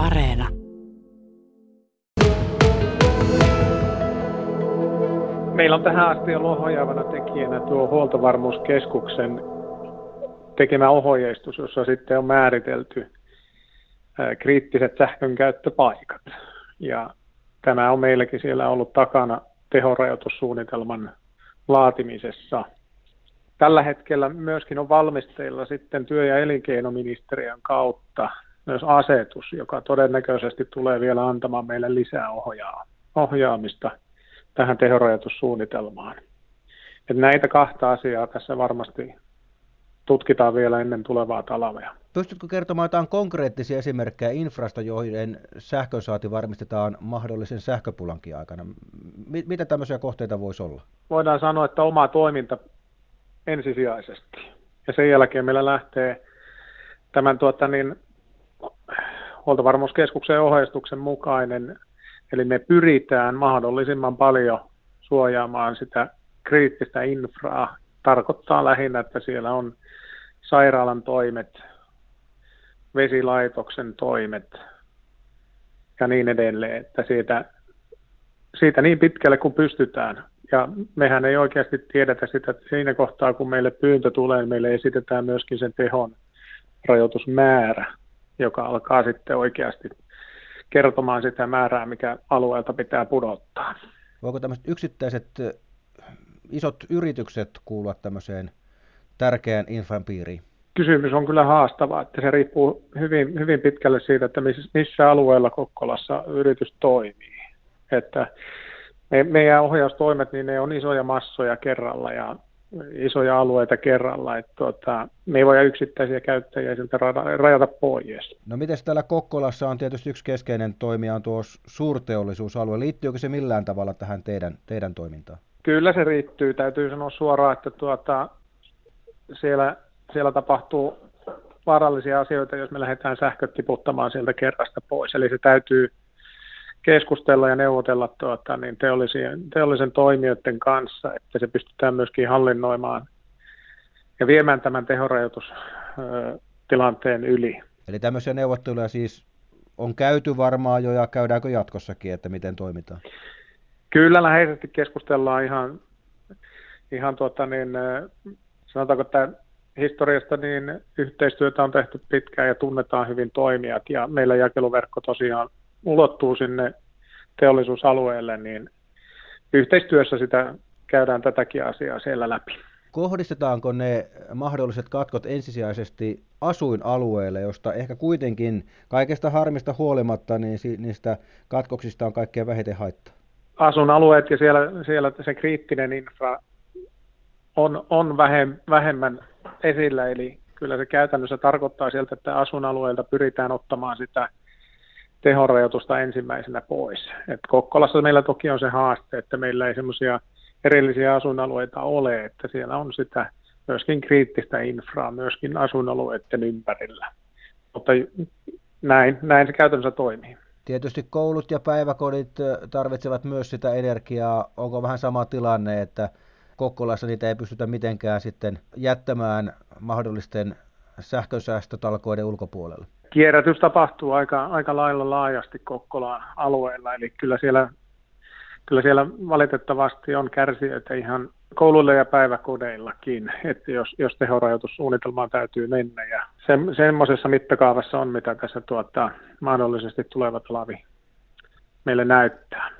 Areena. Meillä on tähän asti ollut ohjaavana tekijänä tuo huoltovarmuuskeskuksen tekemä ohjeistus, jossa sitten on määritelty kriittiset sähkönkäyttöpaikat. Ja tämä on meilläkin siellä ollut takana tehorajoitussuunnitelman laatimisessa. Tällä hetkellä myöskin on valmisteilla sitten työ- ja elinkeinoministeriön kautta myös asetus, joka todennäköisesti tulee vielä antamaan meille lisää ohjaa, ohjaamista tähän tehorajoitussuunnitelmaan. Et näitä kahta asiaa tässä varmasti tutkitaan vielä ennen tulevaa talvea. Pystytkö kertomaan jotain konkreettisia esimerkkejä infrasta, joiden sähkösaati varmistetaan mahdollisen sähköpulankin aikana? Mitä tämmöisiä kohteita voisi olla? Voidaan sanoa, että oma toiminta ensisijaisesti. Ja sen jälkeen meillä lähtee tämän tuota, niin, huoltovarmuuskeskuksen ohjeistuksen mukainen, eli me pyritään mahdollisimman paljon suojaamaan sitä kriittistä infraa. Tarkoittaa lähinnä, että siellä on sairaalan toimet, vesilaitoksen toimet ja niin edelleen, että siitä, siitä niin pitkälle kuin pystytään. Ja mehän ei oikeasti tiedetä sitä, että siinä kohtaa kun meille pyyntö tulee, meille esitetään myöskin sen tehon rajoitusmäärä, joka alkaa sitten oikeasti kertomaan sitä määrää, mikä alueelta pitää pudottaa. Voiko tämmöiset yksittäiset isot yritykset kuulua tämmöiseen tärkeään infran piiriin? Kysymys on kyllä haastava, että se riippuu hyvin, hyvin pitkälle siitä, että missä alueella Kokkolassa yritys toimii. Että me, meidän ohjaustoimet, niin ne on isoja massoja kerralla ja isoja alueita kerralla. Että tuota, me ei voida yksittäisiä käyttäjiä siltä rajata pois. No miten täällä Kokkolassa on tietysti yksi keskeinen toimija on tuo suurteollisuusalue. Liittyykö se millään tavalla tähän teidän, teidän toimintaan? Kyllä se riittyy. Täytyy sanoa suoraan, että tuota, siellä, siellä tapahtuu vaarallisia asioita, jos me lähdetään sähköt tiputtamaan sieltä kerrasta pois. Eli se täytyy keskustella ja neuvotella tuota, niin teollisen, teollisen toimijoiden kanssa, että se pystytään myöskin hallinnoimaan ja viemään tämän tehorajoitustilanteen yli. Eli tämmöisiä neuvotteluja siis on käyty varmaan jo ja käydäänkö jatkossakin, että miten toimitaan? Kyllä läheisesti keskustellaan ihan, ihan tuota niin, sanotaanko, että historiasta niin yhteistyötä on tehty pitkään ja tunnetaan hyvin toimijat ja meillä jakeluverkko tosiaan ulottuu sinne teollisuusalueelle, niin yhteistyössä sitä käydään tätäkin asiaa siellä läpi. Kohdistetaanko ne mahdolliset katkot ensisijaisesti asuinalueelle, josta ehkä kuitenkin kaikesta harmista huolimatta niin niistä katkoksista on kaikkein vähiten haittaa? Asuinalueet ja siellä, siellä se kriittinen infra on, on vähemmän esillä, eli kyllä se käytännössä tarkoittaa sieltä, että asuinalueelta pyritään ottamaan sitä tehorajoitusta ensimmäisenä pois. Et Kokkolassa meillä toki on se haaste, että meillä ei semmoisia erillisiä asuinalueita ole, että siellä on sitä myöskin kriittistä infraa myöskin asuinalueiden ympärillä. Mutta näin, näin se käytännössä toimii. Tietysti koulut ja päiväkodit tarvitsevat myös sitä energiaa. Onko vähän sama tilanne, että Kokkolassa niitä ei pystytä mitenkään sitten jättämään mahdollisten sähkösäästötalkoiden ulkopuolelle? Kierrätys tapahtuu aika, aika lailla laajasti Kokkolan alueella, eli kyllä siellä, kyllä siellä valitettavasti on kärsijöitä ihan kouluille ja päiväkodeillakin, että jos, jos tehorajoitussuunnitelmaan täytyy mennä. Ja se, semmoisessa mittakaavassa on, mitä tässä tuottaa mahdollisesti tuleva talvi meille näyttää.